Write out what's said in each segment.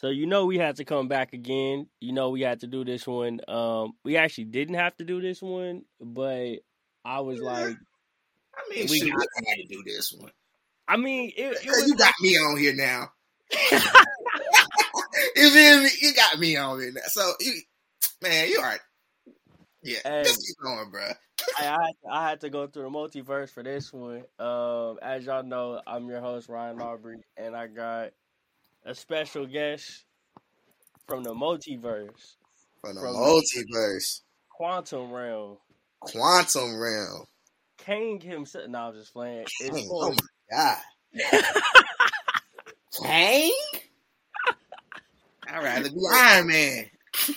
So you know we had to come back again. You know we had to do this one. Um, we actually didn't have to do this one, but I was like, I mean, We got- I had to do this one. I mean, it, it was you got me on here now. you feel me? You got me on here now. So you, man, you right. Yeah, Hey. just keep going, bro. I, I, had to, I had to go through the multiverse for this one. Um, as y'all know, I'm your host Ryan Aubrey, and I got a special guest from the multiverse, From the From- multiverse, quantum realm, quantum realm. Kang himself. No, I'm just playing. It's oh my god. Kang? I'd rather be Iron Man.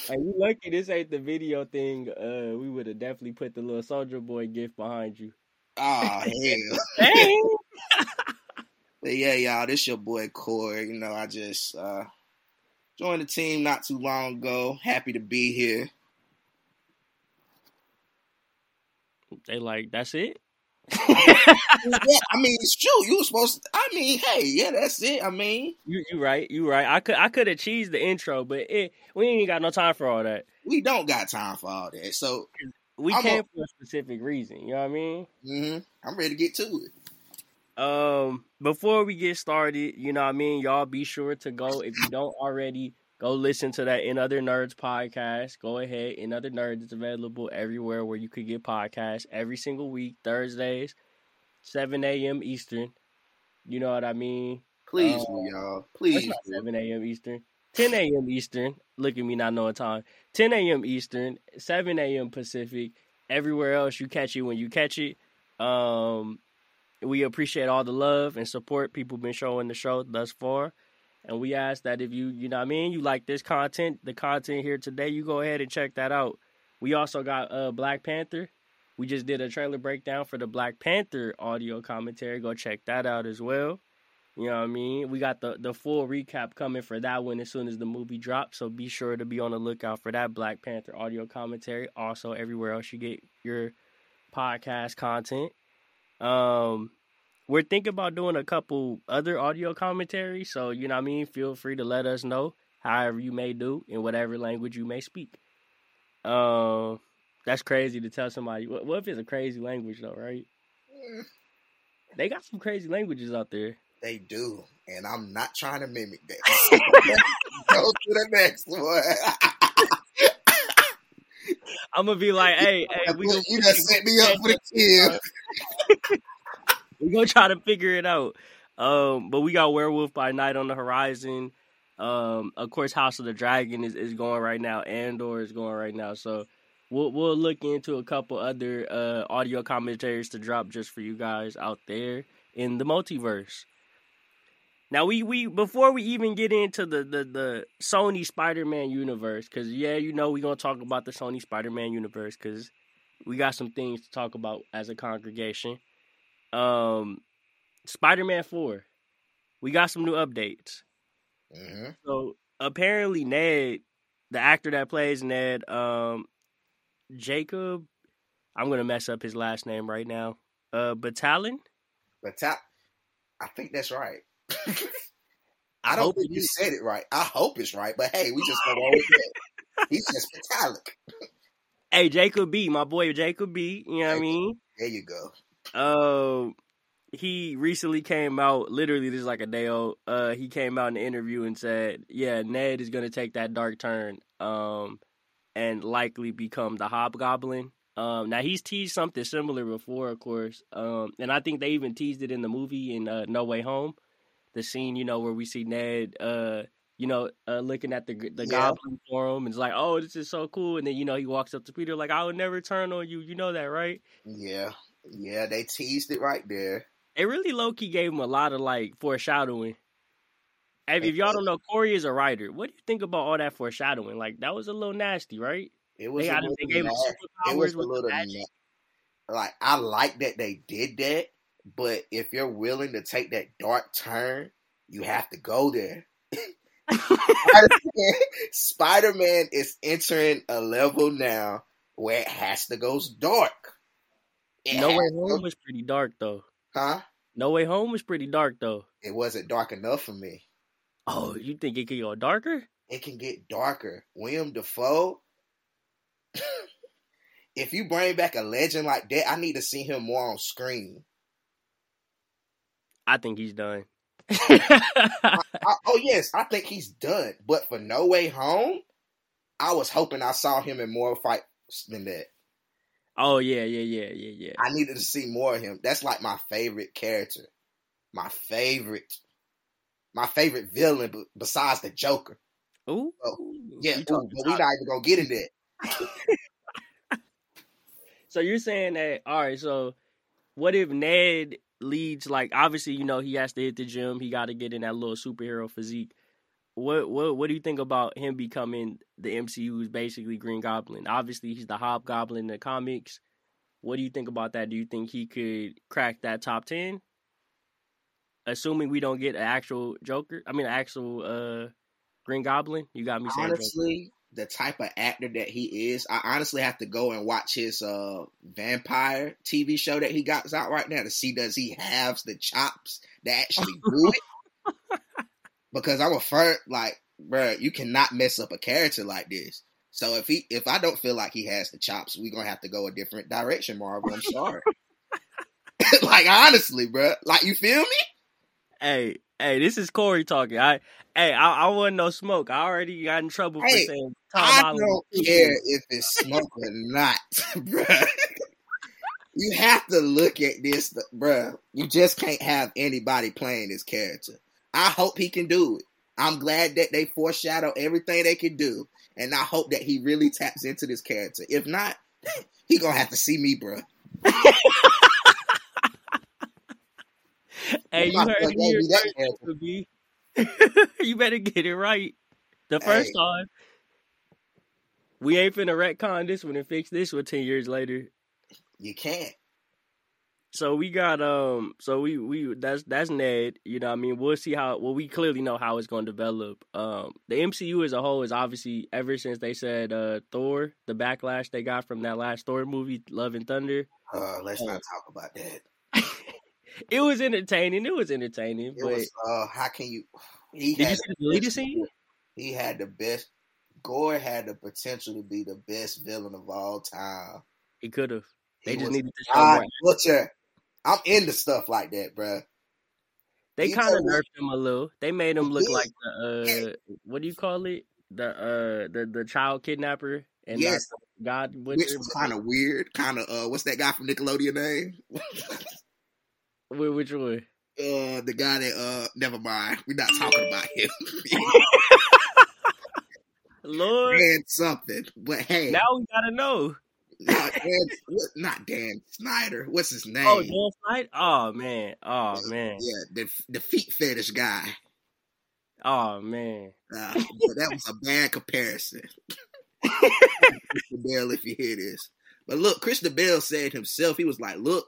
Hey, you lucky this ain't the video thing. Uh, we would have definitely put the little Soldier Boy gift behind you. Oh hell. But yeah, y'all, this your boy Corey. You know, I just uh joined the team not too long ago. Happy to be here. they like that's it. yeah, I mean it's true. You were supposed to I mean, hey, yeah, that's it. I mean, You you right. You right. I could I could have cheesed the intro, but it we ain't got no time for all that. we don't got time for all that. So We I'm came a- for a specific reason. You know what I mean? hmm I'm ready to get to it. Um, before we get started, you know what I mean, y'all be sure to go if you don't already go listen to that In Other Nerds podcast. Go ahead. In Other Nerds is available everywhere where you could get podcasts every single week, Thursdays, seven AM Eastern. You know what I mean? Please do, y'all. Please not 7 a.m. Eastern. 10 a.m. Eastern. Look at me not knowing time. 10 a.m. Eastern. 7 a.m. Pacific. Everywhere else, you catch it when you catch it. Um, we appreciate all the love and support people been showing the show thus far. And we ask that if you, you know what I mean, you like this content, the content here today, you go ahead and check that out. We also got uh Black Panther. We just did a trailer breakdown for the Black Panther audio commentary. Go check that out as well. You know what I mean? We got the the full recap coming for that one as soon as the movie drops. So be sure to be on the lookout for that Black Panther audio commentary. Also, everywhere else you get your podcast content. Um, we're thinking about doing a couple other audio commentaries. So you know what I mean? Feel free to let us know however you may do in whatever language you may speak. Um, that's crazy to tell somebody. What, what if it's a crazy language though? Right? Mm, They got some crazy languages out there. They do. And I'm not trying to mimic that. Go to the next one. I'm gonna be like, hey, hey, we you just set me up for the kill. We gonna try to figure it out. Um, but we got Werewolf by Night on the horizon. Um, of course, House of the Dragon is, is going right now. Andor is going right now. So we'll we'll look into a couple other uh audio commentaries to drop just for you guys out there in the multiverse. Now we we before we even get into the the, the Sony Spider-Man universe, because yeah, you know we're gonna talk about the Sony Spider-Man universe because we got some things to talk about as a congregation. Um, Spider-Man Four, we got some new updates. hmm So apparently Ned, the actor that plays Ned, um, Jacob, I'm gonna mess up his last name right now. Uh, Batalon. Ta- I think that's right. I I don't think you is. said it right. I hope it's right, but hey, we just go on with that. He's just metallic. Hey, Jacob B, my boy Jacob B. You know what I mean? There you go. Um, he recently came out. Literally, this is like a day old. Uh, he came out in an interview and said, "Yeah, Ned is gonna take that dark turn. Um, and likely become the Hobgoblin." Um, now he's teased something similar before, of course. Um, and I think they even teased it in the movie in uh, No Way Home, the scene you know where we see Ned, uh, you know, uh, looking at the the Yeah. goblin for him, and it's like, "Oh, this is so cool." And then you know he walks up to Peter like, I will never turn on you." You know that, right? Yeah. Yeah, they teased it right there. it really low key gave him a lot of like foreshadowing. Hey, if y'all don't know, Corey is a writer. What do you think about all that foreshadowing? Like that was a little nasty, right? It was They, a little they gave him it was a little magic. na- like I like that they did that, but if you're willing to take that dark turn, you have to go there. Spider Man is entering a level now where it has to go dark. It No Way Home was pretty dark though. huh? No Way Home was pretty dark though. It wasn't dark enough for me. Oh, you think it could go darker? It can get darker. William Dafoe. if you bring back a legend like that, I need to see him more on screen. I think he's done. I, I, oh yes, I think he's done. But for No Way Home, I was hoping I saw him in more fights than that. Oh yeah, yeah, yeah, yeah, yeah. I needed to see more of him. That's like my favorite character. My favorite. My favorite villain b- besides the Joker. Ooh, Oh, Yeah, ooh, but we're not even gonna get in that. So you're saying that all right, so what if Ned leads like obviously, you know, he has to hit the gym, he gotta get in that little superhero physique. What what what do you think about him becoming the MCU's basically Green Goblin? Obviously he's the hobgoblin in the comics. What do you think about that? Do you think he could crack that top ten? Assuming we don't get an actual Joker. I mean an actual uh Green Goblin. You got me saying Joker. honestly, the type of actor that he is, I honestly have to go and watch his uh vampire TV show that he got out right now to see does he have the chops to actually do it. Because I'm a first like, bruh, you cannot mess up a character like this. So if he if I don't feel like he has the chops, we're gonna have to go a different direction, Marvel. I'm sorry. like honestly, bruh. Like you feel me? Hey, hey, this is Corey talking. I, hey, I, I wasn't no smoke. I already got in trouble for Hey, saying Tom I Holland. don't care if it's smoke or not, bruh. You have to look at this, bruh. You just can't have anybody playing this character. I hope he can do it. I'm glad that they foreshadow everything they can do, and I hope that he really taps into this character. If not, he gonna have to see me, bruh. Hey, you heard it here that first. You better get it right the first Hey. time. We ain't finna retcon this one and fix this one ten years later. You can't. So we got um so we we that's that's Ned, you know what I mean we'll see how well we clearly know how it's going to develop. Um the MCU as a whole is obviously ever since they said uh Thor, the backlash they got from that last Thor movie Love and Thunder, Uh, let's Oh. not talk about that. it was entertaining. It was entertaining, It but was. Uh, how can you? He did you had see the deleted scene? He had the best. Gorr had the potential to be the best villain of all time. He could have. They He just needed to show God. Butcher. I'm into stuff like that, bruh. They kind of nerfed him a little. They made him look did. like the uh, what do you call it? The uh, the the child kidnapper and Yes. God Which was kind of weird. Kind of, uh, what's that guy from Nickelodeon name? Wh- Which one? uh, the guy that, uh, never mind. We're not talking about him. Lord, Dan something. But hey, now we gotta know. Not, Dan, not Dan Snyder. What's his name? Oh, Dan Schneider. Oh man. Oh man. Yeah, the, the feet fetish guy. Oh man. Uh, that was a bad comparison. Bale, if you hear this. But look, Christian Bale said himself, he was like, look,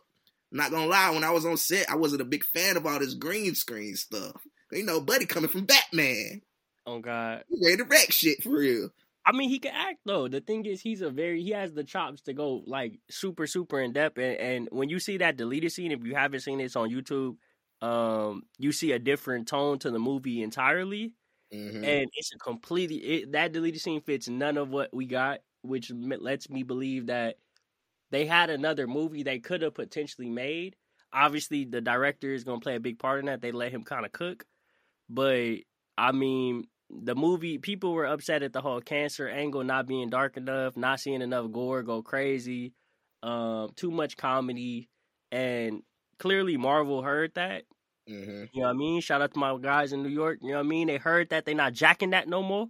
I'm not gonna lie, when I was on set, I wasn't a big fan of all this green screen stuff. You know, Buddy coming from Batman. Oh God. He ready to wreck shit for real. I mean, he can act though. The thing is, he's a very he has the chops to go like super super in depth. And, and when you see that deleted scene, if you haven't seen this on YouTube, um, you see a different tone to the movie entirely. Mhm. and it's a completely it, that deleted scene fits none of what we got, which lets me believe that they had another movie they could have potentially made. Obviously, the director is going to play a big part in that. They let him kind of cook, but I mean, the movie people were upset at the whole cancer angle not being dark enough, not seeing enough gore go crazy, um, too much comedy, and clearly Marvel heard that Mhm. you know what I mean? Shout out to my guys in New York. You know what I mean? They heard that they're not jacking that no more.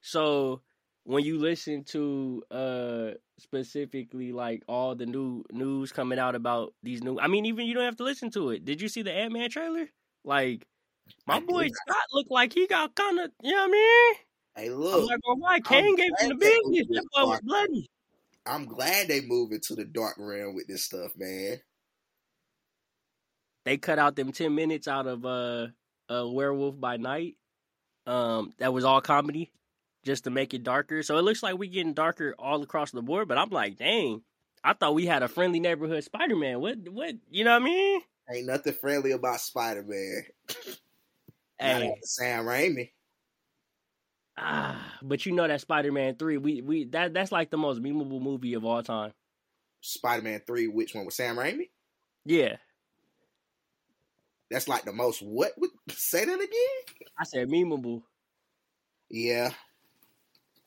So when you listen to uh specifically like all the new news coming out about these new I mean even you don't have to listen to it. Did you see the Ant Man trailer? Like my I boy. Scott looked like he got kinda you know what I mean? Hey, I'm look, not gonna lie, Kang gave him the business. That boy was bloody. I'm glad they move into the dark realm with this stuff, man. they cut out them 10 minutes out of uh, uh werewolf by night um that was all comedy just to make it darker so it looks like we getting darker all across the board but i'm like dang i thought we had a friendly neighborhood spider-man what what you know what i mean Ain't nothing friendly about Spider Man. Hey, Sam Raimi. ah, but you know that Spider Man three, we we that that's like the most memorable movie of all time. Spider Man Three, which one with Sam Raimi? Yeah, That's like the most what? say that again? I said memorable. Yeah,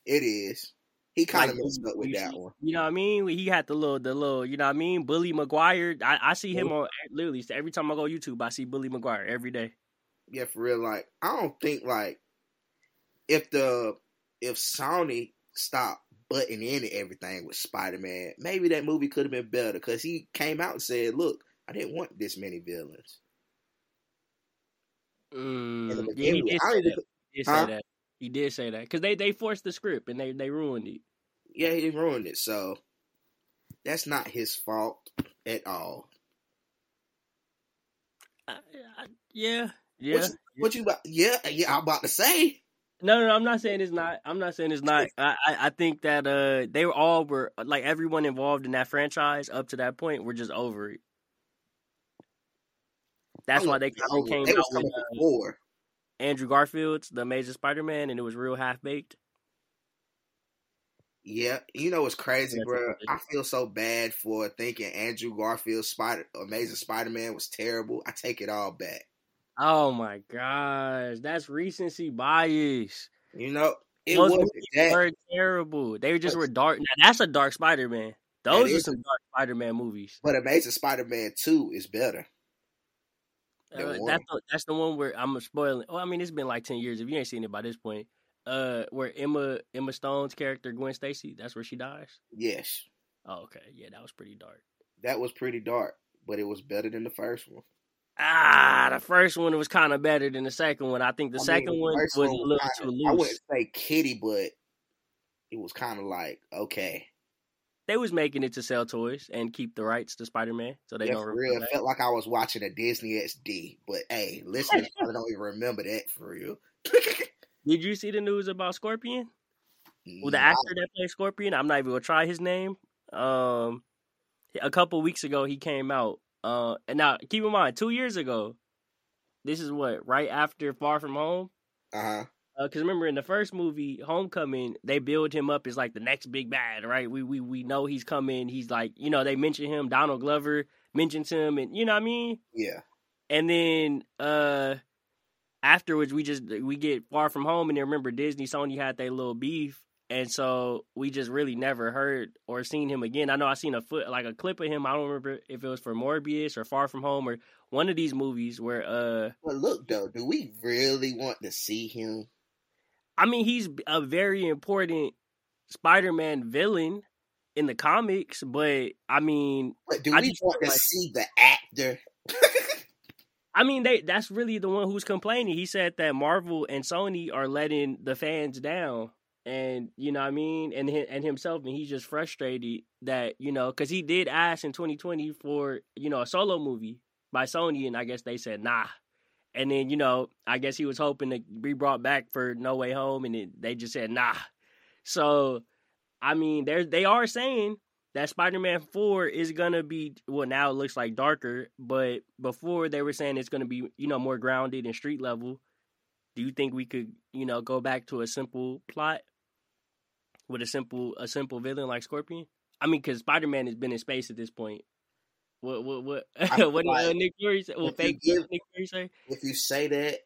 it is. He kind of Like, messed up with you that one. You know what I mean? He had the little, the little, you know what I mean? Bully Maguire. I, I see him on literally every time I go YouTube. I see Bully Maguire every day. Yeah, for real. Like, I don't think like if the if Sony stopped butting into everything with Spider Man, maybe that movie could have been better because he came out and said, "Look, I didn't want this many villains." Mm, yeah, he did say that. He did Huh? say that. He did say that because they they forced the script and they they ruined it. yeah, he ruined it. So that's not his fault at all. I, I, yeah, yeah. What you, what you about? Yeah, yeah. I'm about to say. No, no, no, I'm not saying it's not. I'm not saying it's not. I, I, I think that uh, they were all were like everyone involved in that franchise up to that point were just over it. That's why they kind of came They out with uh. Andrew Garfield's The Amazing Spider-Man, and it was real half baked. Yeah, you know what's crazy, Yeah, bro? I feel so bad for thinking Andrew Garfield's Spider Amazing Spider-Man was terrible. I take it all back. Oh my gosh, that's recency bias. You know, it Those that. were terrible. They just were dark. Now, that's a dark Spider-Man. Those are some dark Spider-Man movies. But Amazing Spider-Man Two is better. Uh, that's the, that's the one where I'm spoiling. Well, I mean, it's been like ten years. If you ain't seen it by this point, uh, where Emma Emma Stone's character Gwen Stacy, that's where she dies. Yes, Oh, okay, yeah, that was pretty dark. that was pretty dark, but it was better than the first one. Ah, the first one was kind of better than the second one. I think the I mean, second the one was a little kinda- too I wouldn't say kitty, but it was kind of like okay, They was making it to sell toys and keep the rights to Spider Man, so they yeah, don't real. It that. felt like I was watching a Disney XD. But hey, listen, I don't even remember that for real. Did you see the news about Scorpion? Well, the actor that played Scorpion, I'm not even gonna try his name. Um, a couple weeks ago he came out. Uh, and now keep in mind, two years ago, this is what right after Far From Home. uh-huh. Because remember, in the first movie, Homecoming, they build him up as like the next big bad, right? We we we know he's coming. He's like, you know, they mention him. Donald Glover mentions him, and you know what I mean. Yeah. And then uh afterwards we just we get far from home and then remember Disney Sony had their little beef and so we just really never heard or seen him again. I know I seen a foot like a clip of him. I don't remember if it was for Morbius or Far From Home or one of these movies where uh But look though, do we really want to see him? I mean he's a very important Spider-Man villain in the comics, but I mean But do I we just want to like- see the actor? I mean, they that's really the one who's complaining. He said that Marvel and Sony are letting the fans down, and you know what I mean, and and himself, and he's just frustrated that you know because he did ask in 2020 for you know a solo movie by Sony, and I guess they said nah. And then you know, I guess he was hoping to be brought back for No Way Home, and it, they just said nah. So, I mean, they they are saying that Spider-Man 4 is gonna be well now it looks like darker, but before they were saying it's gonna be, you know, more grounded and street level. Do you think we could, you know, go back to a simple plot with a simple a simple villain like Scorpion? I mean, because Spider-Man has been in space at this point. What what what what did uh, like Nick Fury say? Well, if you fake give- Nick Fury say? If you say that,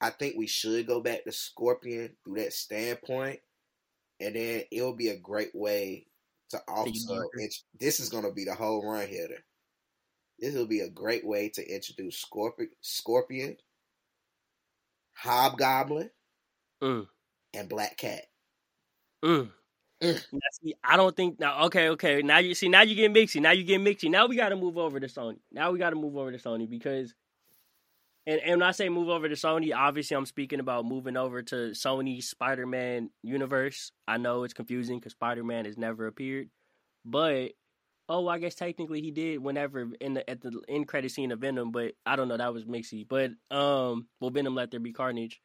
I think we should go back to Scorpion through that standpoint, and then it'll be a great way to also. This is going to be the whole run hitter. This will be a great way to introduce Scorpion, Scorpion, Hobgoblin, Mm. and Black Cat. Mm. Mm. See, I don't think now. Okay, okay. Now you see. Now you get mixy. Now you get mixy. Now we got to move over to Sony. Now we got to move over to Sony because, and and when I say move over to Sony, obviously I'm speaking about moving over to Sony Spider-Man universe. I know it's confusing because Spider-Man has never appeared, but oh, I guess technically he did whenever in the at the end credit scene of Venom, but I don't know. That was mixy. But um, well, Venom let there be carnage.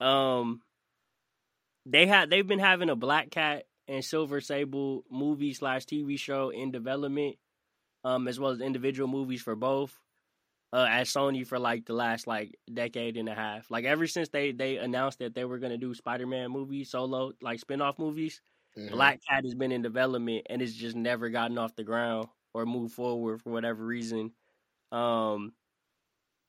Um, they had they've been having a Black Cat and Silver Sable movie slash TV show in development, um, as well as individual movies for both. uh, at Sony for like the last like decade and a half. Like ever since they they announced that they were gonna do Spider Man movies, solo like spin off movies, mm-hmm. Black Cat has been in development and it's just never gotten off the ground or moved forward for whatever reason. Um,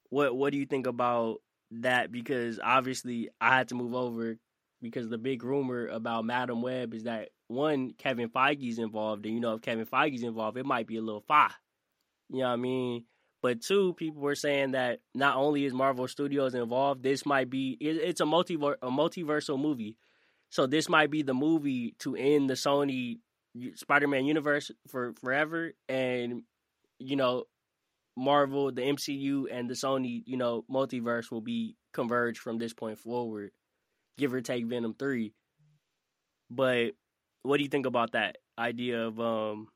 what what do you think about that? Because obviously I had to move over because the big rumor about Madame Web is that one Kevin Feige's involved, and you know if Kevin Feige's involved, it might be a little fire. You know what I mean? But two, people were saying that not only is Marvel Studios involved, this might be it's a multiver a multiversal movie. So this might be the movie to end the Sony Spider-Man universe for forever, and you know, Marvel, the MCU, and the Sony, you know, multiverse will be converged from this point forward, give or take Venom three. But what do you think about that idea of um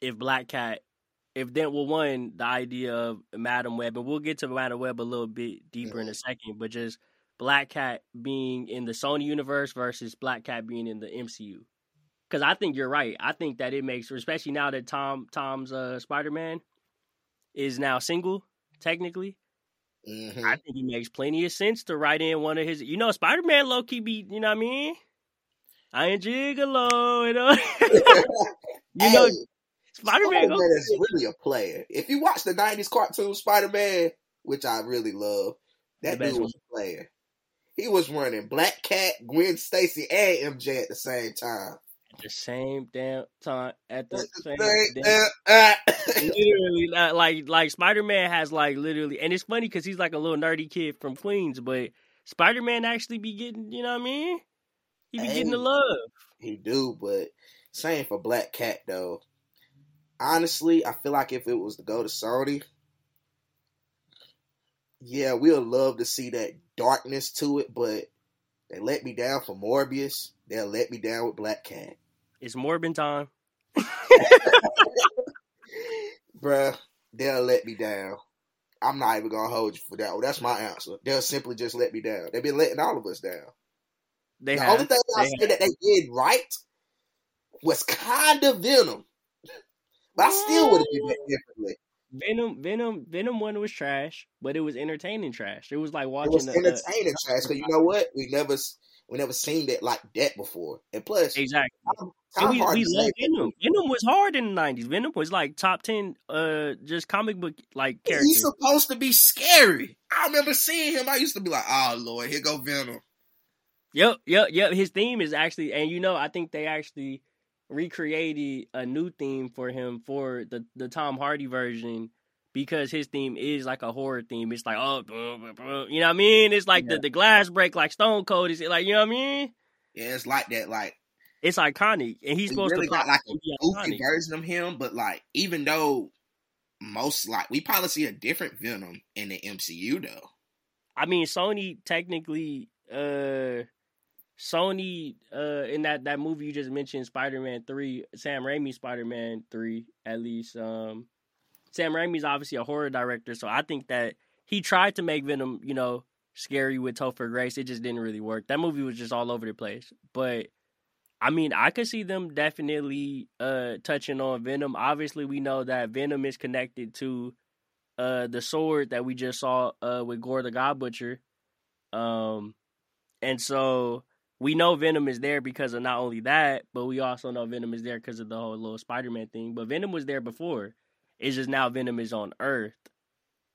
if Black Cat if then well one the idea of Madame Web and we'll get to Madame Web a little bit deeper in a second, but just Black Cat being in the Sony universe versus Black Cat being in the MCU. Because I think you're right. I think that it makes, especially now that Tom Tom's uh, Spider Man is now single, technically. Mm-hmm. I think it makes plenty of sense to write in one of his. You know, Spider Man low key be. You know what I mean? I ain't gigolo. You know. you know, Spider Man is really a player. If you watch the '90s cartoon Spider Man, which I really love, that dude was one. a player. He was running Black Cat, Gwen Stacy, and MJ at the same time. The same damn time. At the, same, damn, literally, like like Spider Man has like literally, and it's funny because he's like a little nerdy kid from Queens, but Spider Man actually be getting, you know what I mean? He be getting the love. He do, but same for Black Cat though honestly, I feel like if it was to go to Sony, yeah, we'll love to see that darkness to it, but they let me down for Morbius. They'll let me down with Black Cat. It's Morbin time. Bruh, they'll let me down. I'm not even gonna hold you for that. That's my answer. They'll simply just let me down. They've been letting all of us down. They the have. only thing I say that they did right was kind of Venom. But I still would have did that differently. Venom, Venom, Venom one was trash, but it was entertaining trash. It was like watching. It was entertaining uh, trash because you know what? We never, we never seen that like that before. And plus, exactly. Tom, Tom we, we love Venom. Venom was hard in the nineties. Venom was like top ten, uh, just comic book like character. He's supposed to be scary. I remember seeing him. I used to be like, "Oh Lord, here go Venom." Yep, yep, yep. His theme is actually, and you know, I think they actually recreated a new theme for him for the the Tom Hardy version because his theme is like a horror theme. It's like oh, you know what I mean? It's like yeah. the the glass break like Stone Cold. Is it like you know what I mean? Yeah, it's like that. Like it's iconic, and he's supposed really to got like a goofy version of him. But like, even though most like we probably see a different Venom in the MCU though. I mean, Sony technically uh Sony uh in that that movie you just mentioned Spider Man 3 Sam Raimi Spider Man 3 at least um Sam Raimi's obviously a horror director so I think that he tried to make Venom you know scary with Topher Grace. It just didn't really work. That movie was just all over the place. But I mean I could see them definitely uh touching on Venom. Obviously we know that Venom is connected to uh the sword that we just saw uh with Gorr the God Butcher. Um and so we know Venom is there because of not only that, but we also know Venom is there because of the whole little Spider Man thing. But Venom was there before. It's just now Venom is on Earth.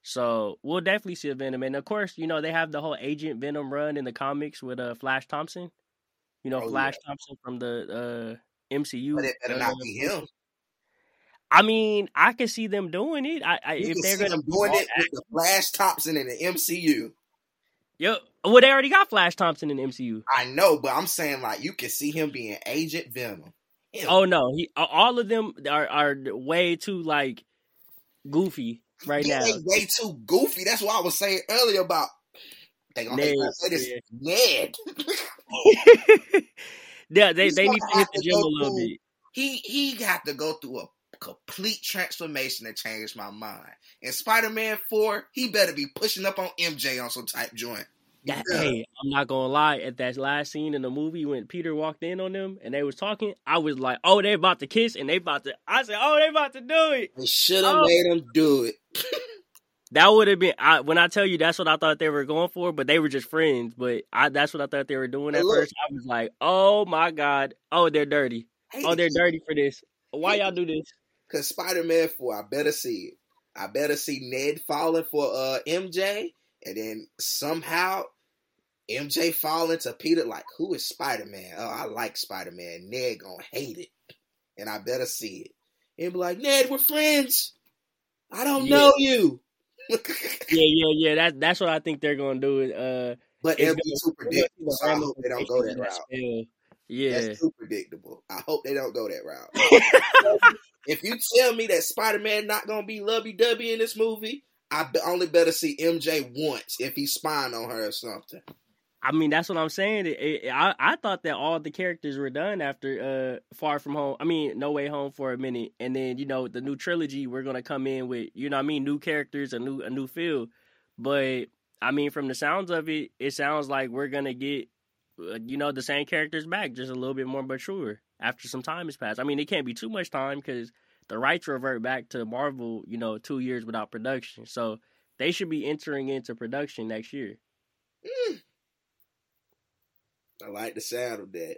So we'll definitely see a Venom. And of course, you know, they have the whole Agent Venom run in the comics with uh Flash Thompson. You know, oh, Flash yeah. Thompson from the uh MCU. But it better uh, not be him. I mean, I can see them doing it. I, I if they're gonna doing it with the Flash Thompson in the MCU. Yep. Well, they already got Flash Thompson in the MCU. I know, but I'm saying like you can see him being Agent Venom. Oh no, he all of them are are way too like goofy right now. way too goofy. That's what I was saying earlier about. They gonna Ned, say this Ned. yeah, they they need to hit the gym a little through, bit. He he got to go through a complete transformation to change my mind. In Spider Man Four, he better be pushing up on MJ on some type joint. That, yeah. Hey, I'm not gonna lie. At that last scene in the movie when Peter walked in on them and they was talking, I was like, "Oh, they about to kiss," and they about to. I said, "Oh, they about to do it." They should have oh. made them do it. That would have been I, when I tell you that's what I thought they were going for, but they were just friends. But I, that's what I thought they were doing at Look. first. I was like, "Oh my god! Oh, they're dirty! Oh, they're dirty for this. Why y'all do this?" Cause Spider Man Four, I better see it. I better see Ned falling for uh MJ, and then somehow MJ fall into Peter. Like, who is Spider Man? Oh, I like Spider Man. Ned gonna hate it, and I better see it. And be like, Ned, we're friends. I don't Yeah. know you. Yeah, yeah, yeah. That that's what I think they're gonna do. Uh, but it'll be too we're gonna see predictable. So I hope they don't go that route. Yeah, That's too predictable. I hope they don't go that route. if you tell me that Spider Man not gonna be lovey dovey in this movie, I only better see MJ once if he's spying on her or something. I mean that's what I'm saying. It, it, I I thought that all the characters were done after uh Far From Home. I mean No Way Home for a minute, and then you know the new trilogy we're gonna come in with you know I mean new characters, a new a new feel. But I mean from the sounds of it, it sounds like we're gonna get uh, you know the same characters back, just a little bit more mature after some time has passed. I mean it can't be too much time because the rights revert back to Marvel. You know two years without production, so they should be entering into production next year. Mm. I like the sound of that.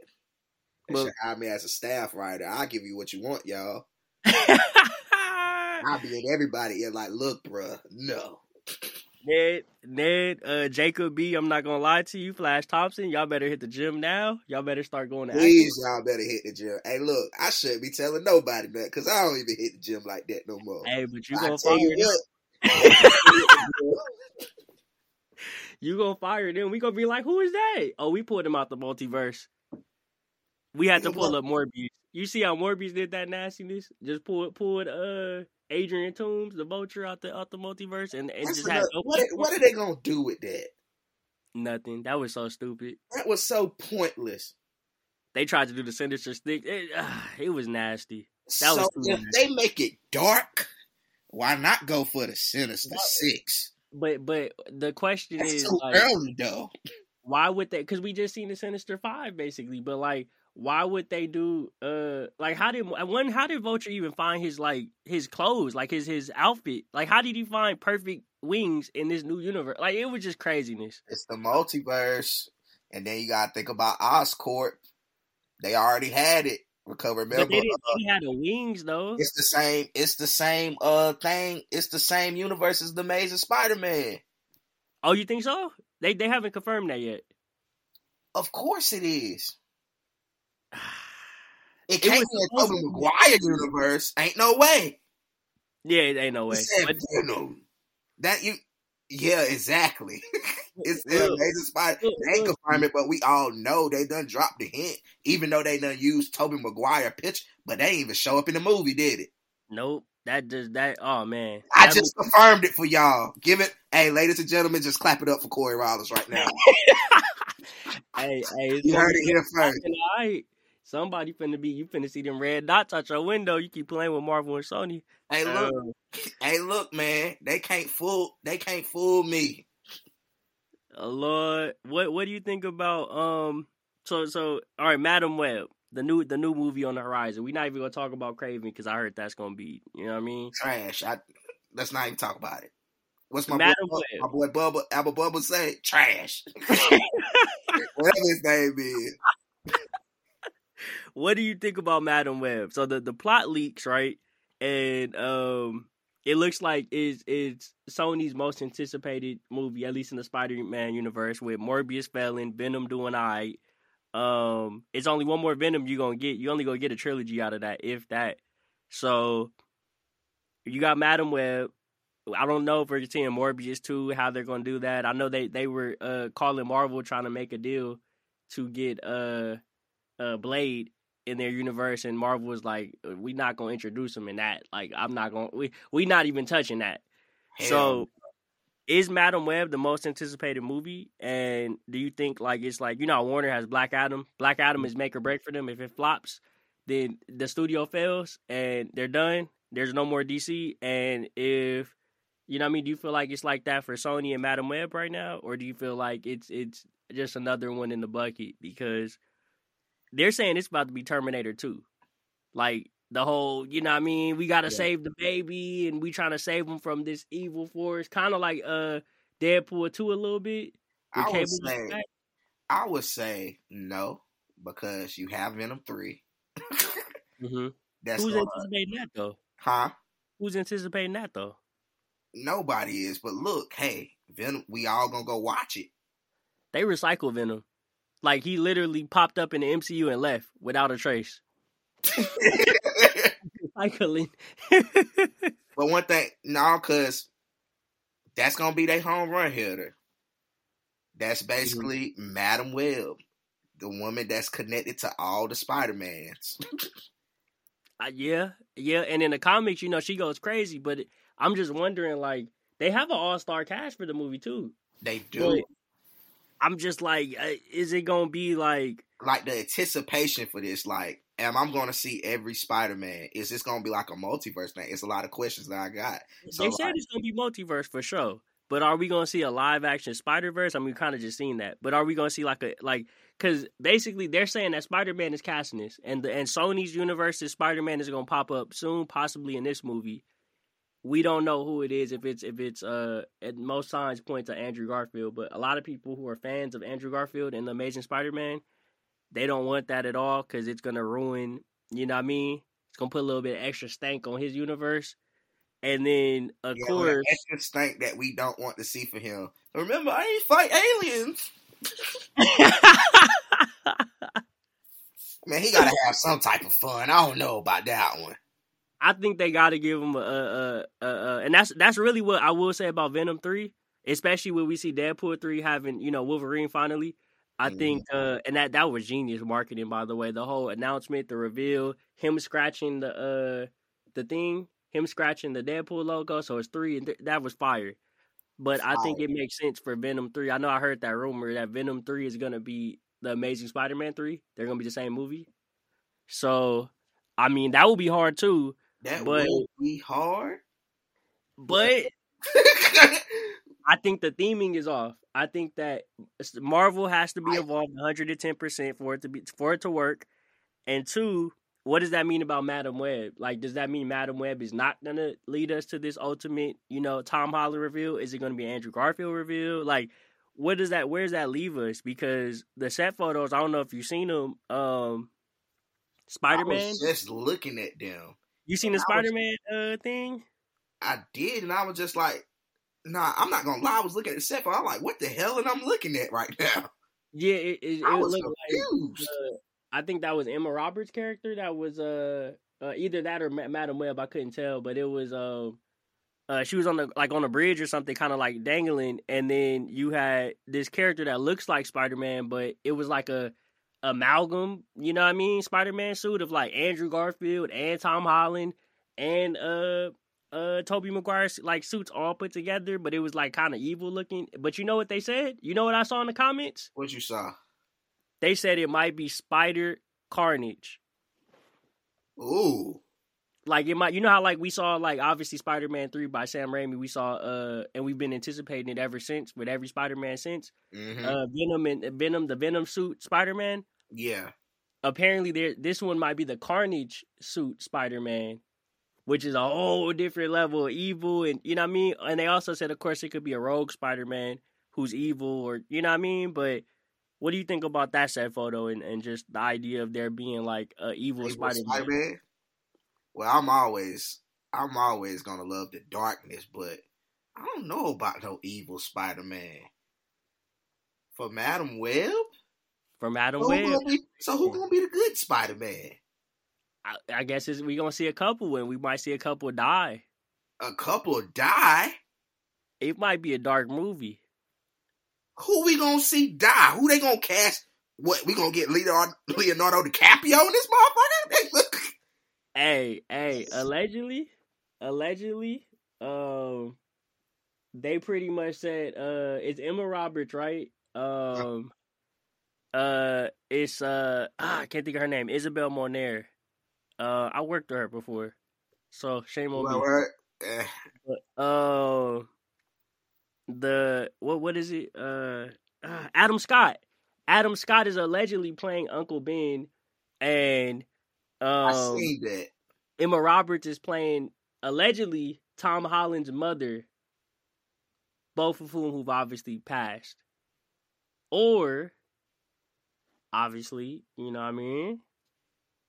They Well- should hire me as a staff writer. I'll give you what you want, y'all. I'll be in everybody ear like, look, bruh, no. Ned, Ned, uh, Jacob B. I'm not gonna lie to you, Flash Thompson. Y'all better hit the gym now. Y'all better start going to Please, y'all better hit the gym. Hey, look, I shouldn't be telling nobody that because I don't even hit the gym like that no more. Hey, but you gonna fire you them. You gonna fire them. We gonna be like, who is that? Oh, we pulled him out the multiverse. We had to pull up Morbius. You see how Morbius did that nastiness? Just pull pulled uh Adrian Toomes, the vulture, out the out the multiverse, and, and That's just had no what, what are they gonna do with that? nothing. That was so stupid. That was so pointless. They tried to do the sinister stick. It, uh, it was nasty. That so too if much. they make it dark, why not go for the Sinister What? Six? But but the question That's is too like, early though. why would they because we just seen the sinister five basically but like why would they do uh like how did one how did vulture even find his like his clothes like his his outfit like how did he find perfect wings in this new universe like it was just craziness It's the multiverse, and then you gotta think about Oscorp. They already had it. Recover, but remember? they didn't uh, they had the wings though it's the same. It's the same uh thing. It's the same universe as the Amazing Spider-Man. oh you think so they they haven't confirmed that yet Of course it is. It It can't be a Tobey. Maguire universe. Ain't no way. yeah it ain't no way said But- Venom. That you. Yeah, exactly. it's Look, Amazing look, They ain't confirm it, but we all know they done dropped the hint. Even though they done used Tobey Maguire pitch, but they ain't even show up in the movie, did it? nope that just that oh man I That just confirmed it for y'all. Give it, hey, ladies and gentlemen, just clap it up for Corey Rawlins right now. hey hey You heard it here first. All right. Somebody finna be you finna see them red dots out your window. You keep playing with Marvel and Sony. Hey, look, Uh, hey, look, man, they can't fool, they can't fool me. uh, Lord, what what do you think about um? So so all right, Madame Web, the new the new movie on the horizon. We're not even gonna talk about Kraven because I heard that's gonna be you know what I mean. Trash. I let's not even talk about it. What's my Madam boy, Web. my boy Bubba, Apple Bubba say? Trash. Whatever his name is. What do you think about Madame Web? So the the plot leaks right, and um, it looks like is it's Sony's most anticipated movie, at least in the Spider-Man universe, with Morbius failing, Venom doing alright. Um, it's only one more Venom you're gonna get. You only gonna get a trilogy out of that, if that. So you got Madame Web. I don't know if we're seeing Morbius too, how they're gonna do that. I know they they were uh calling Marvel trying to make a deal to get uh uh Blade in their universe, and Marvel was like, uh, "We not gonna introduce him in that. Like, I'm not gonna we we not even touching that." So, is Madame Web the most anticipated movie? And do you think like it's like you know Warner has Black Adam? Black Adam is make or break for them. If it flops, then the studio fails and they're done. There's no more DC. And if you know, what I mean, do you feel like it's like that for Sony and Madame Web right now, or do you feel like it's it's just another one in the bucket because they're saying it's about to be Terminator Two, like The whole, you know what I mean? We got to Yeah. save the baby and we trying to save him from this evil force. Kind of like uh Deadpool 2 a little bit. I would say. I would say no because you have Venom three. Mhm. That's Who's gonna, anticipating that though? huh? Who's anticipating that though? Nobody is. But look, hey, Venom, we all gonna go watch it. They recycle Venom. Like he literally popped up in the MCU and left without a trace. Recycling. But one thing, no, because that's gonna be their home run hitter. That's basically Madame Web, the woman that's connected to all the Spider Mans. Uh, yeah, yeah, and in the comics, you know, she goes crazy. But I'm just wondering, like, they have an all star cast for the movie too. They do But I'm just like, uh, is it gonna be like? like the anticipation for this. Like, am I going to see every Spider Man? Is this to be like a multiverse thing? It's a lot of questions that I got. So, they said like- it's gonna be multiverse for sure. But are we gonna see a live action Spider Verse? I mean, we kind of just seen that. But are we gonna see like a like? Because basically, they're saying that Spider Man is casting this, and the and Sony's universe's Spider Man is gonna pop up soon, possibly in this movie. We don't know who it is. If it's if it's uh at most signs point to Andrew Garfield, but a lot of people who are fans of Andrew Garfield and the Amazing Spider Man, they don't want that at all because it's gonna ruin. You know what I mean? It's gonna put a little bit of extra stank on his universe. And then of Yeah, course, extra stank that we don't want to see for him. Remember, I ain't fight aliens. Man, he got to have some type of fun. I don't know about that one. I think they got to give him a, a, a, a, and that's that's really what I will say about Venom three, especially when we see Deadpool three having you know Wolverine finally. I Mhm. think, uh, and that that was genius marketing, by the way. The whole announcement, the reveal, him scratching the uh the thing, him scratching the Deadpool logo, so it's three, and th- that was fire. But I think it makes sense for Venom three. I know I heard that rumor that Venom three is gonna be the Amazing Spider Man three. They're gonna be the same movie. So, I mean, that would be hard too. That But- will be hard. But I think the theming is off. I think that Marvel has to be involved 110 percent for it to be for it to work. And two, what does that mean about Madame Web? Like, does that mean Madame Web is not gonna lead us to this ultimate, you know, Tom Holland reveal? Is it gonna be Andrew Garfield reveal? Like, what does that? Where does that leave us? Because the set photos, I don't know if you've seen them. Um, Spider Man, just looking at them. You seen the Spider Man uh thing? I did, and I was just like, nah, I'm not gonna lie. I was looking at the but I'm like, what the hell? And I'm looking at right now. Yeah, it, it, it was looked like confused. uh, I think that was Emma Roberts' character. That was uh, uh either that or Ma- Madame Web. I couldn't tell, but it was um, uh, she was on the like on a bridge or something, kind of like dangling, and then you had this character that looks like Spider Man, but it was like a amalgam. You know what I mean? Spider Man suit of like Andrew Garfield and Tom Holland and uh. Uh, Tobey Maguire's like suits all put together, but it was like kind of evil looking. But you know what they said? You know what I saw in the comments? What you saw? They said it might be Spider Carnage. Ooh, Like it might, you know how like we saw like obviously Spider Man three by Sam Raimi. We saw uh, and we've been anticipating it ever since with every Spider Man since. hmm Uh, Venom and Venom, the Venom suit Spider Man. yeah. Apparently, there this one might be the Carnage suit Spider Man, which is a whole different level of evil, and you know what I mean. And they also said, of course, it could be a rogue Spider Man who's evil, or you know what I mean. But what do you think about that set photo and, and just the idea of there being like a evil Evil Spider Man? Well, I'm always, I'm always gonna love the darkness, but I don't know about no evil Spider-Man. For Madame Web, from Adam so who, be, so who gonna be the good Spider-Man? I, I guess it's, we gonna see a couple, and we might see a couple die. A couple die. It might be a dark movie. Who we gonna see die? Who they gonna cast? What we gonna get Leonardo, Leonardo DiCaprio in this motherfucker? Hey. Hey, allegedly, allegedly, um, they pretty much said, uh, it's Emma Roberts, right? Um, uh, it's uh, ah, I can't think of her name, Isabel Moner. Uh, I worked with her before, so shame on Well, me. eh, But, uh, the what what is it? Uh, uh, Adam Scott. Adam Scott is allegedly playing Uncle Ben, and I um, seen that. Emma Roberts is playing allegedly Tom Holland's mother, both of whom who've obviously passed. Or obviously, you know what I mean?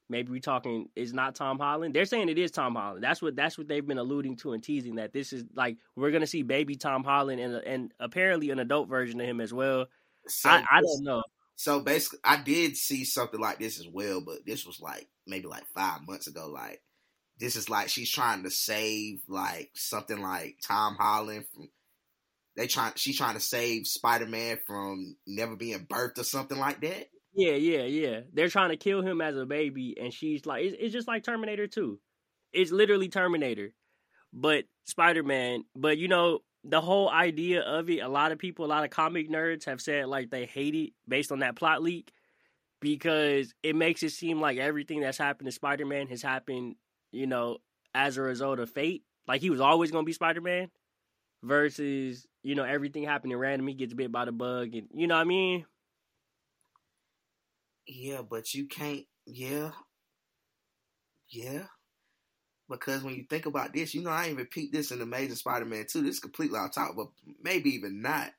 Maybe we're talking is not Tom Holland. They're saying it is Tom Holland. That's what that's what they've been alluding to and teasing that this is like we're gonna see baby Tom Holland and and apparently an adult version of him as well. So I, I don't know. So basically, I did see something like this as well, but this was like maybe like five months ago. Like this is like she's trying to save like something like Tom Holland from. They trying she's trying to save Spider Man from never being birthed or something like that. Yeah, yeah, yeah. They're trying to kill him as a baby, and she's like, it's, it's just like Terminator 2. It's literally Terminator, but Spider Man. But you know, the whole idea of it, a lot of people, a lot of comic nerds have said like they hate it based on that plot leak because it makes it seem like everything that's happened to Spider Man has happened, you know, as a result of fate. Like he was always going to be Spider Man versus, you know, everything happening randomly, gets bit by the bug. And, you know what I mean? Yeah, but you can't. Yeah, yeah. Because when you think about this, you know, I ain't repeat this in Amazing Spider-Man 2. This is completely off top, but maybe even not.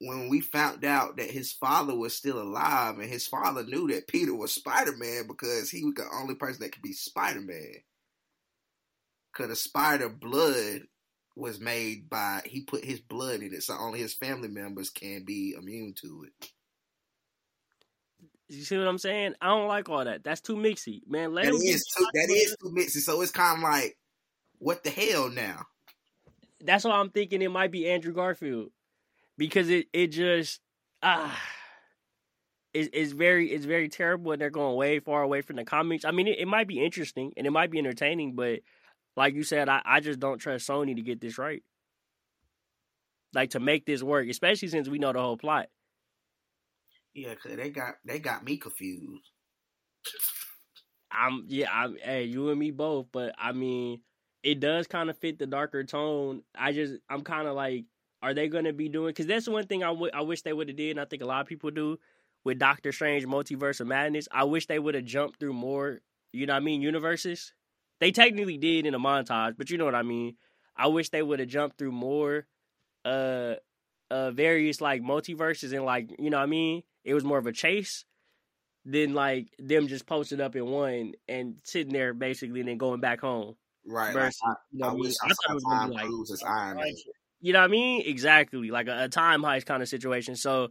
When we found out that his father was still alive, and his father knew that Peter was Spider-Man because he was the only person that could be Spider-Man. Because the spider blood was made by he put his blood in it, so only his family members can be immune to it. You see what I'm saying? I don't like all that. That's too mixy, man. Let that is too, that is too mixy. So it's kind of like, what the hell now? That's why I'm thinking it might be Andrew Garfield because it it just ah. It's, it's very it's very terrible and they're going way far away from the comics. I mean, it, it might be interesting and it might be entertaining, but like you said, I, I just don't trust Sony to get this right. Like to make this work, especially since we know the whole plot. Yeah, cause they got they got me confused. I'm yeah, I'm hey, you and me both, but I mean, it does kind of fit the darker tone. I just I'm kind of like, are they to be doing? Because that's one thing I, w- I wish they would have did, and I think a lot of people do with Doctor Strange Multiverse of Madness. I wish they would have jumped through more. You know what I mean? Universes. They technically did in a montage, but you know what I mean. I wish they would have jumped through more, uh, uh, various like multiverses and like you know what I mean it was more of a chase than like them just posting up in one and sitting there basically and then going back home. Right. Versus, like, I, you know I, I, I, thought it was gonna be like Man. You know what I mean? Exactly. Like a, a time heist kind of situation. So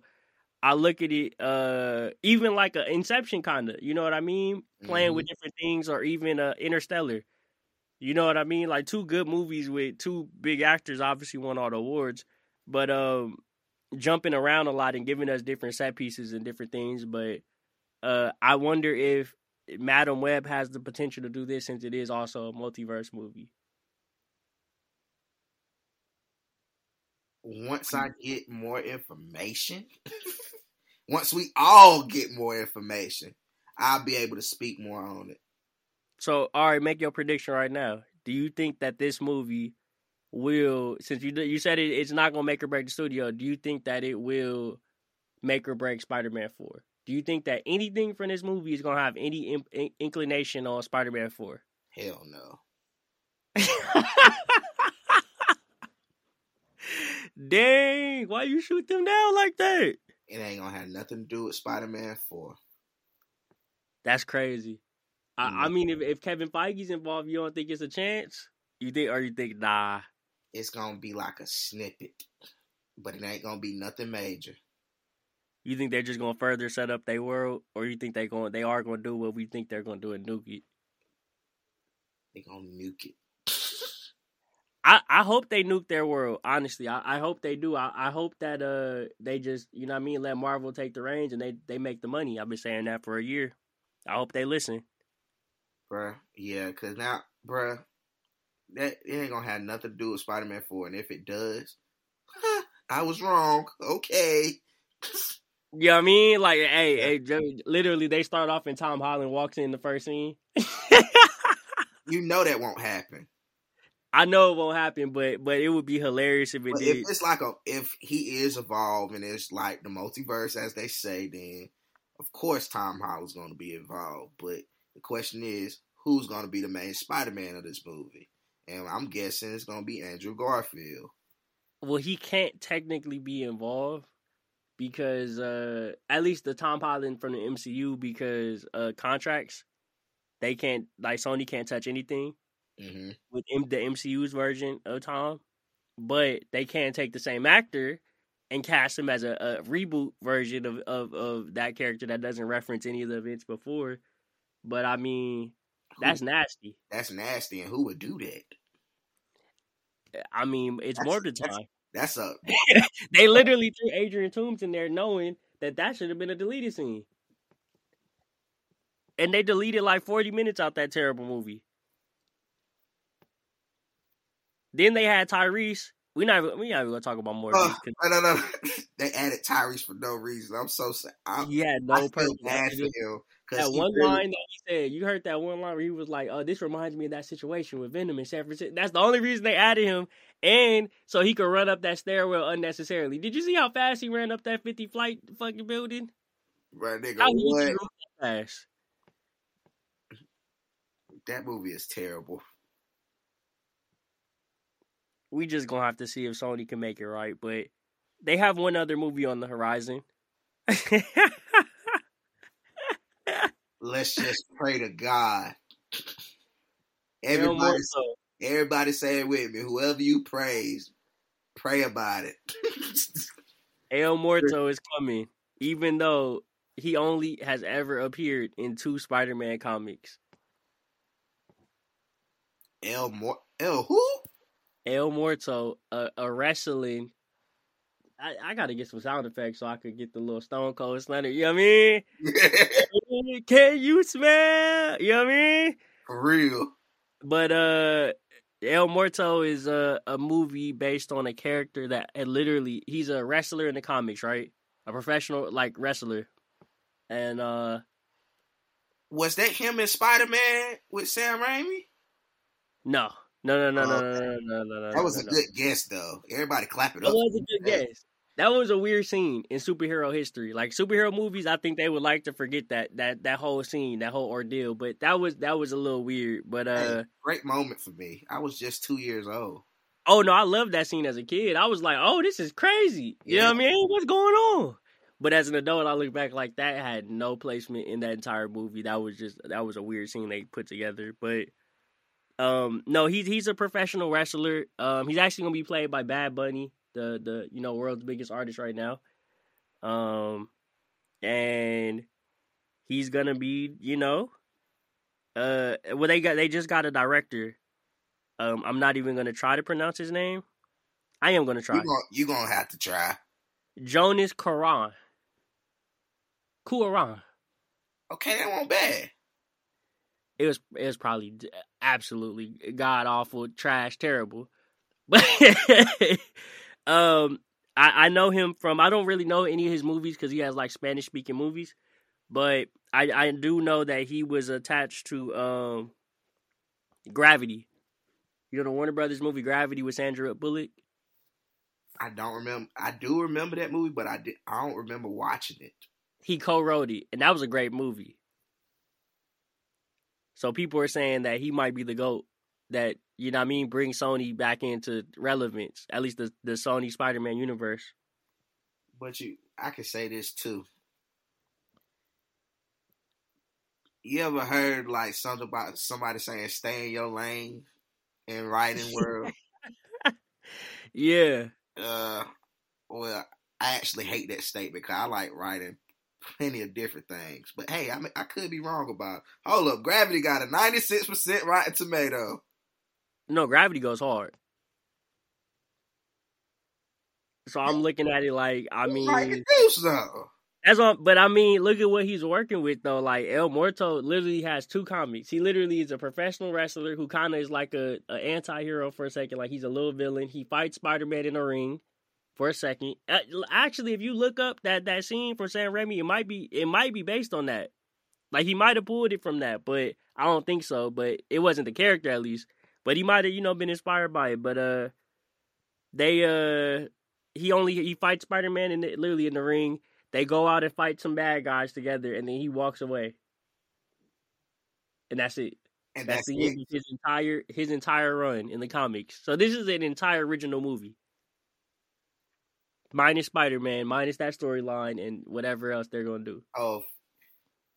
I look at it uh even like a Inception kind of, you know what I mean? Playing mm-hmm. with different things or even uh Interstellar. You know what I mean? Like two good movies with two big actors obviously won all the awards. But um jumping around a lot and giving us different set pieces and different things. But uh, I wonder if Madame Web has the potential to do this since it is also a multiverse movie. Once I get more information, once we all get more information, I'll be able to speak more on it. So, all right, make your prediction right now. Do you think that this movie will since you you said it, it's not gonna make or break the studio. Do you think that it will make or break Spider Man Four? Do you think that anything from this movie is gonna have any in, in, inclination on Spider Man Four? Hell no. Dang, why you shoot them down like that? It ain't gonna have nothing to do with Spider Man Four. That's crazy. I, I, mean, if, if Kevin Feige's involved, you don't think it's a chance? You think, or you think, nah? It's gonna be like a snippet, but it ain't gonna be nothing major. You think they're just gonna further set up their world, or you think they going they are gonna do what we think they're gonna do and nuke it? They gonna nuke it. I, I hope they nuke their world. Honestly, I, I hope they do. I, I hope that uh they just you know what I mean let Marvel take the reins and they they make the money. I've been saying that for a year. I hope they listen, bruh. Yeah, cause now, bruh, that it ain't gonna have nothing to do with Spider Man Four, and if it does, I was wrong. Okay. You know what I mean? Like, hey, hey, literally, they start off and Tom Holland walks in the first scene. you know that won't happen. I know it won't happen, but but it would be hilarious if it but did. If it's like a if he is evolved and it's like the multiverse as they say, then of course Tom Holland's going to be involved. But the question is, who's going to be the main Spider-Man of this movie, and I'm guessing it's going to be Andrew Garfield. Well, he can't technically be involved because uh at least the Tom Holland from the MCU because uh contracts they can't like Sony can't touch anything Mm-hmm. with M- the MCU's version of Tom, but they can take the same actor and cast him as a, a reboot version of, of of that character that doesn't reference any of the events before. But I mean, that's nasty. That's nasty, and who would do that? I mean, it's That's- more the that's- time. That's a They literally threw Adrian Toombs in there knowing that that should have been a deleted scene. And they deleted like 40 minutes out that terrible movie. Then they had Tyrese. We not we not even gonna talk about more. Uh, no, no, no. they added Tyrese for no reason. I'm so sad. I'm, he had I no feel bad for him That one line that he said, you heard that one line where he was like, "Oh, this reminds me of that situation with Venom in San Francisco." That's the only reason they added him, and so he could run up that stairwell unnecessarily. Did you see how fast he ran up that fifty flight fucking building? Right, nigga, How what? run that fast? That movie is terrible. We just gonna have to see if Sony can make it right, but they have one other movie on the horizon. Let's just pray to God. Everybody, Muerto. everybody say it with me. Whoever you praise, pray about it. El Muerto is coming, even though he only has ever appeared in two Spider-Man comics. El Mor El who? El Muerto, a, a wrestling. I, I gotta get some sound effects so I could get the little Stone Cold Stunner. You know what I mean? Can you smell? You know what I mean? For real. But uh, El Muerto is a a movie based on a character that had literally he's a wrestler in the comics, right? A professional like wrestler, and uh, Was that him in Spider Man with Sam Raimi? no, no, no, no, no, Oh, no, no, no, no, no. That was no, a no. good guess, though. Everybody clap it That up. That was a good Yeah. guess. That was a weird scene in superhero history. Like superhero movies, I think they would like to forget that that that whole scene, that whole ordeal. But that was that was a little weird. But uh, Hey, great moment for me. I was just two years old. oh no, I loved that scene as a kid. I was like, oh, this is crazy. You know what I mean? What's going on? But as an adult, I look back like that had no placement in that entire movie. That was just that was a weird scene they put together. But um, no, he's he's a professional wrestler. Um, he's actually gonna be played by Bad Bunny, the the you know world's biggest artist right now. Um, and he's gonna be you know, uh, well they got they just got a director. Um, I'm not even gonna try to pronounce his name. I am gonna try. You gonna, you gonna have to try. Jonas Karan. Kuran. Okay, that won't bad. It was it was probably absolutely god awful, trash, terrible. But um, I I know him from I don't really know any of his movies because he has like Spanish speaking movies, but I I do know that he was attached to um Gravity. You know the Warner Brothers movie Gravity with Sandra Bullock. I don't remember. I do remember that movie, but I did. I don't remember watching it. he co-wrote it, and that was a great movie. So people are saying that he might be the goat that you know what I mean bring Sony back into relevance, at least the the Sony Spider-Man universe. But you, I can say this too. You ever heard like something about somebody saying "stay in your lane" in writing world? Yeah, uh, well, I actually hate that statement because I like writing plenty of different things. But hey, I mean, I could be wrong about. It. Hold up, Gravity got a ninety six percent Rotten Tomato. no, Gravity goes hard. So I'm looking at it like I mean like something. That's all, but I mean, look at what he's working with though. Like El Muerto literally has two comics. He literally is a professional wrestler who kind of is like a, a anti-hero for a second. Like he's a little villain. He fights Spider-Man in a ring for a second. Uh, Actually, if you look up that that scene from Sam Raimi, it might be it might be based on that. Like he might have pulled it from that, but I don't think so. But it wasn't the character at least. But he might have you know been inspired by it. But uh, they uh, he only he fights Spider-Man in the, literally in the ring. They go out and fight some bad guys together, and then he walks away, and that's it. And That's, that's, the it. his entire his entire run in the comics. So this is an entire original movie. Minus Spider Man, minus that storyline and whatever else they're gonna do. Oh,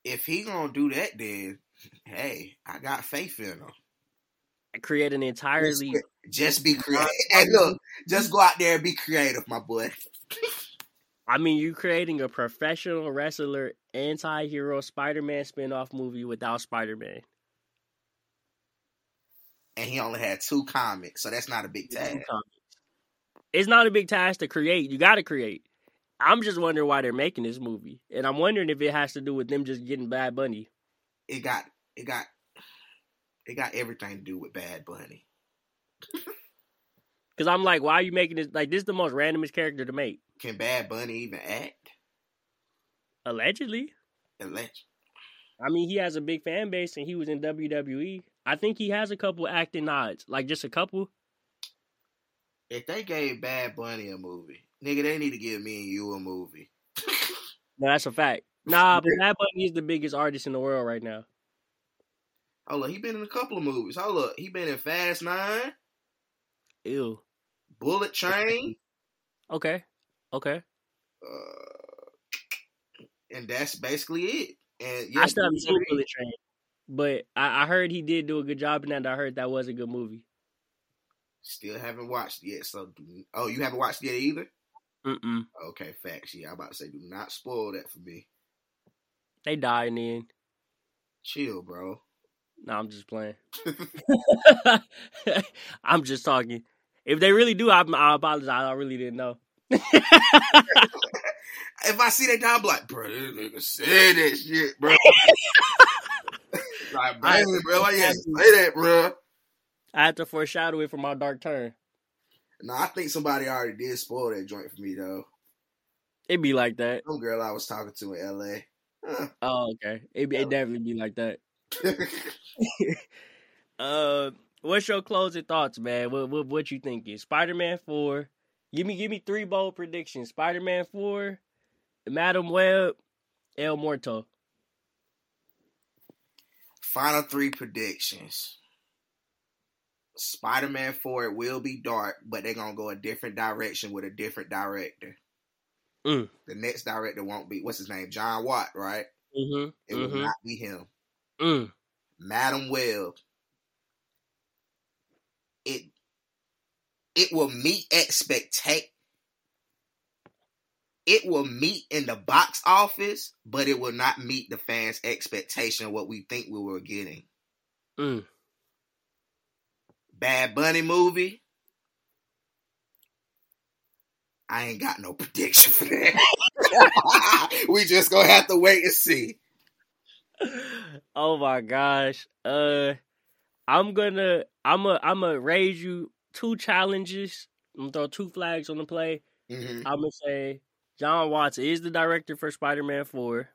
if he gonna do that, then hey, I got faith in him. Create an entirely Just be creative. Hey, look, just go out there and be creative, my boy. I mean, you're creating a professional wrestler anti-hero Spider-Man spin-off movie without Spider-Man. And he only had two comics, so that's not a big task. It's not a big task to create. You got to create. I'm just wondering why they're making this movie, and I'm wondering if it has to do with them just getting Bad Bunny. It got it got it got everything to do with Bad Bunny. Because I'm like, why are you making this? Like, this is the most randomest character to make. Can Bad Bunny even act? Allegedly. Alleged. I mean, he has a big fan base, and he was in WWE. I think he has a couple acting nods, like just a couple. If they gave Bad Bunny a movie, nigga, they need to give me and you a movie. No, that's a fact. Nah, but Bad Bunny is the biggest artist in the world right now. Oh look, he been in a couple of movies. Oh look, he been in Fast Nine, Ew. Bullet Train, Okay. Okay. uh, and that's basically it. And yeah, I still haven't seen Bullet Train, but I, I heard he did do a good job in that. and I heard that was a good movie. Still haven't watched yet. So, do- oh, you haven't watched yet either? Mm-mm. Okay, facts. Yeah, I'm about to say, do not spoil that for me. They die in the end. Chill, bro. No, I'm just playing. I'm just talking. If they really do, I, I apologize. I really didn't know. If I see that, die, I'm like, bro, this nigga said that shit, bro. like, bro, bro, why you to say that, bro? I had to foreshadow it for my dark turn. No, I think somebody already did spoil that joint for me, though. It'd be like that. Some girl I was talking to in L.A. Huh. Oh, okay. It'd, it definitely be like that. Uh, what's your closing thoughts, man? What what what you thinking? Spider Man four. Give me give me three bold predictions. Spider Man four, Madame Web, El Muerto. Final three predictions. Spider Man 4 it will be dark, but they're gonna go a different direction with a different director. Mm. The next director won't be what's his name? Jon Watt, right? Mm-hmm. It will Mhm. not be him. Mm. Madame Web. It it will meet expectate it will meet in the box office, but it will not meet the fans' expectation of what we think we were getting. Mm. Bad Bunny movie. I ain't got no prediction for that. we just gonna have to wait and see. Oh my gosh. Uh, I'm gonna I'm a I'm gonna raise you two challenges. I'm gonna throw two flags on the play. Mhm, I'm gonna say Jon Watts is the director for Spider Man Four.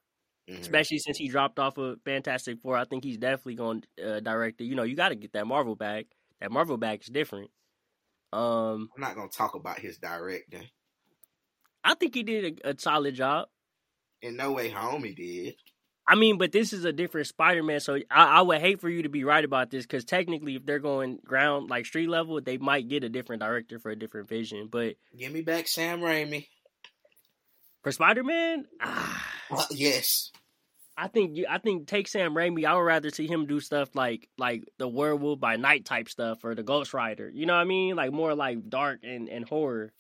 mhm. especially since he dropped off of Fantastic Four. I think he's definitely going to uh, direct it. You know, you got to get that Marvel bag. That Marvel bag is different. Um, I'm not gonna talk about his directing. I think he did a, a solid job. In No Way Home, he did. I mean, but this is a different Spider-Man, so I, I would hate for you to be right about this because technically, if they're going ground like street level, they might get a different director for a different vision. But Give me back Sam Raimi. for Spider-Man, ah, Uh, yes. I think you. I think take Sam Raimi. I would rather see him do stuff like like the Werewolf by Night type stuff or the Ghost Rider. You know what I mean? Like more like dark and and horror.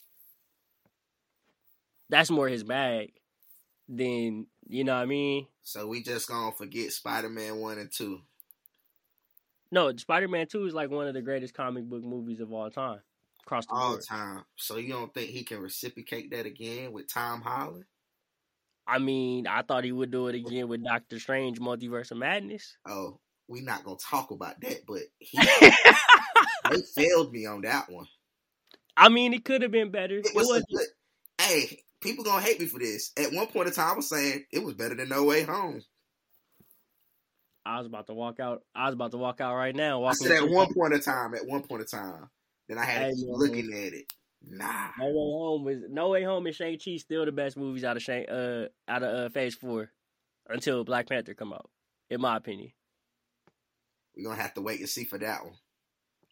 That's more his bag than you know what I mean. So we just gonna forget Spider Man one and two. No, Spider Man Two is like one of the greatest comic book movies of all time across the all board. time. So you don't think he can reciprocate that again with Tom Holland? I mean, I thought he would do it again with Doctor Strange: Multiverse of Madness. Oh, we're not gonna talk about that, but he they failed me on that one. I mean, it could have been better. It was a good. Hey, people gonna hate me for this. At one point in time, I was saying it was better than No Way Home. I was about to walk out. I was about to walk out right now. I said at one point in time. At one point in time, then I had to keep man. looking at it. Nah, No Way Home is No Way Home and Shang Chi still the best movies out of Shang uh out of uh, Phase Four until Black Panther come out, in my opinion. We're gonna have to wait and see for that one.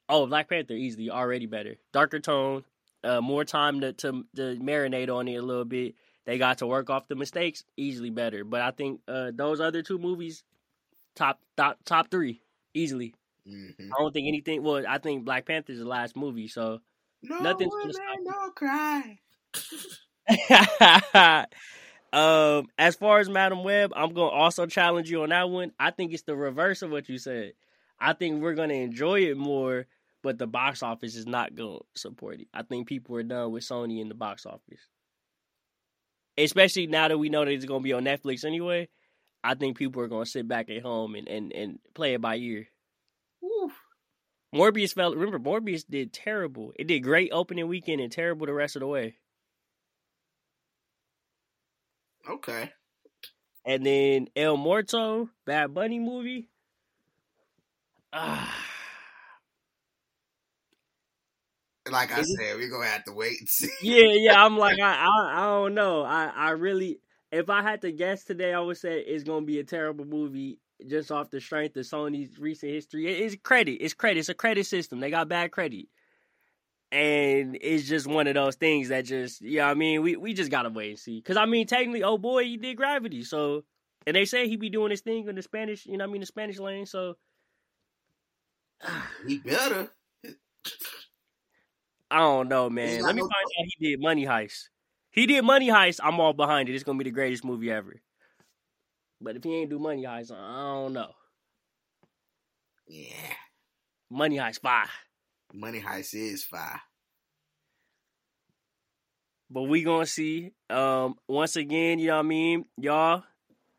Oh, Black Panther easily already better. Darker tone, uh, more time to, to to marinate on it a little bit. They got to work off the mistakes, easily better. But I think uh, those other two movies, top top top three, easily. Mm-hmm. I don't think anything. Well, I think Black Panther's the last movie, so No Nothing's one man, stop no cry. um, as far as Madame Web, I'm gonna also challenge you on that one. I think it's the reverse of what you said. I think we're gonna enjoy it more, but the box office is not gonna support it. I think people are done with Sony in the box office, especially now that we know that it's gonna be on Netflix anyway. I think people are gonna sit back at home and and, and play it by ear. Morbius fell. Remember, Morbius did terrible. It did great opening weekend and terrible the rest of the way. Okay. And then El Muerto, Bad Bunny movie. Ah, Like I said, we're gonna have to wait and see. yeah, yeah. I'm like, I, I, I don't know. I, I really, if I had to guess today, I would say it's gonna be a terrible movie just off the strength of Sony's recent history. It's credit. It's credit. It's a credit system. They got bad credit. And it's just one of those things that just, yeah, you know I mean, we, we just gotta wait and see. Cause I mean, technically, oh boy, he did Gravity, so, and they say he be doing his thing in the Spanish, you know, what I mean, the Spanish lane. So, He better. I don't know, man. Let me find out he did Money Heist. He did Money Heist. I'm all behind it. It's gonna be the greatest movie ever. But if he ain't do Money Heist, I don't know. Yeah. Money Heist five. Money Heist is fire. But we gonna see. Um, once again, you know what I mean, y'all.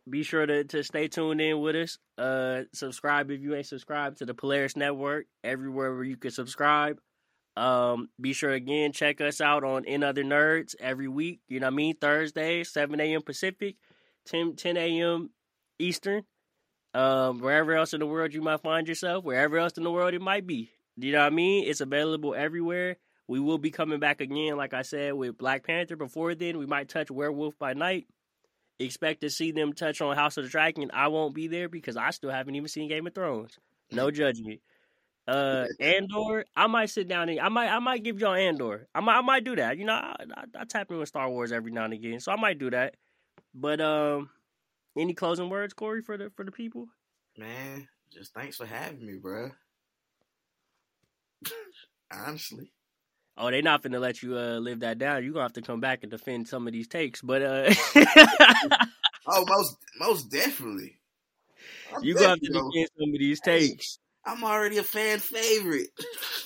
Be sure to, to stay tuned in with us. Uh, subscribe if you ain't subscribed to the Polaris Network everywhere where you can subscribe. Um, be sure again check us out on In Other Nerds every week. You know what I mean? Thursday, seven a.m. Pacific, 10, 10 a.m. Eastern. Um, wherever else in the world you might find yourself, wherever else in the world it might be. You know what I mean? It's available everywhere. We will be coming back again, like I said, with Black Panther. Before then, we might touch Werewolf by Night. Expect to see them touch on House of the Dragon. I won't be there because I still haven't even seen Game of Thrones. No judgment. Uh, Andor, I might sit down and I might I might give y'all Andor. I might I might do that. You know, I, I, I tap in with Star Wars every now and again, so I might do that. But um, any closing words, Corey, for the for the people? Man, just thanks for having me, bro. Honestly. Oh, they not finna let you uh live that down. You gonna have to come back and defend some of these takes. But uh, Oh, most most definitely. I'm you gonna have to defend some of these takes. I'm already a fan favorite.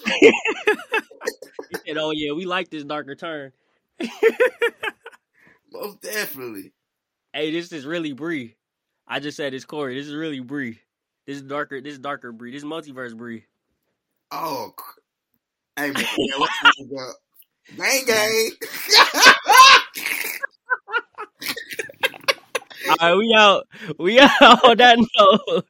He said, "Oh yeah, we like this darker turn." Most definitely. Hey, this is really Bree. I just said it's Corey. This is really Bree. This is darker. This is darker Bree. This is multiverse Bree. Oh, hey man, yeah, what time up? Gang gang. All right, we out. We out on that note.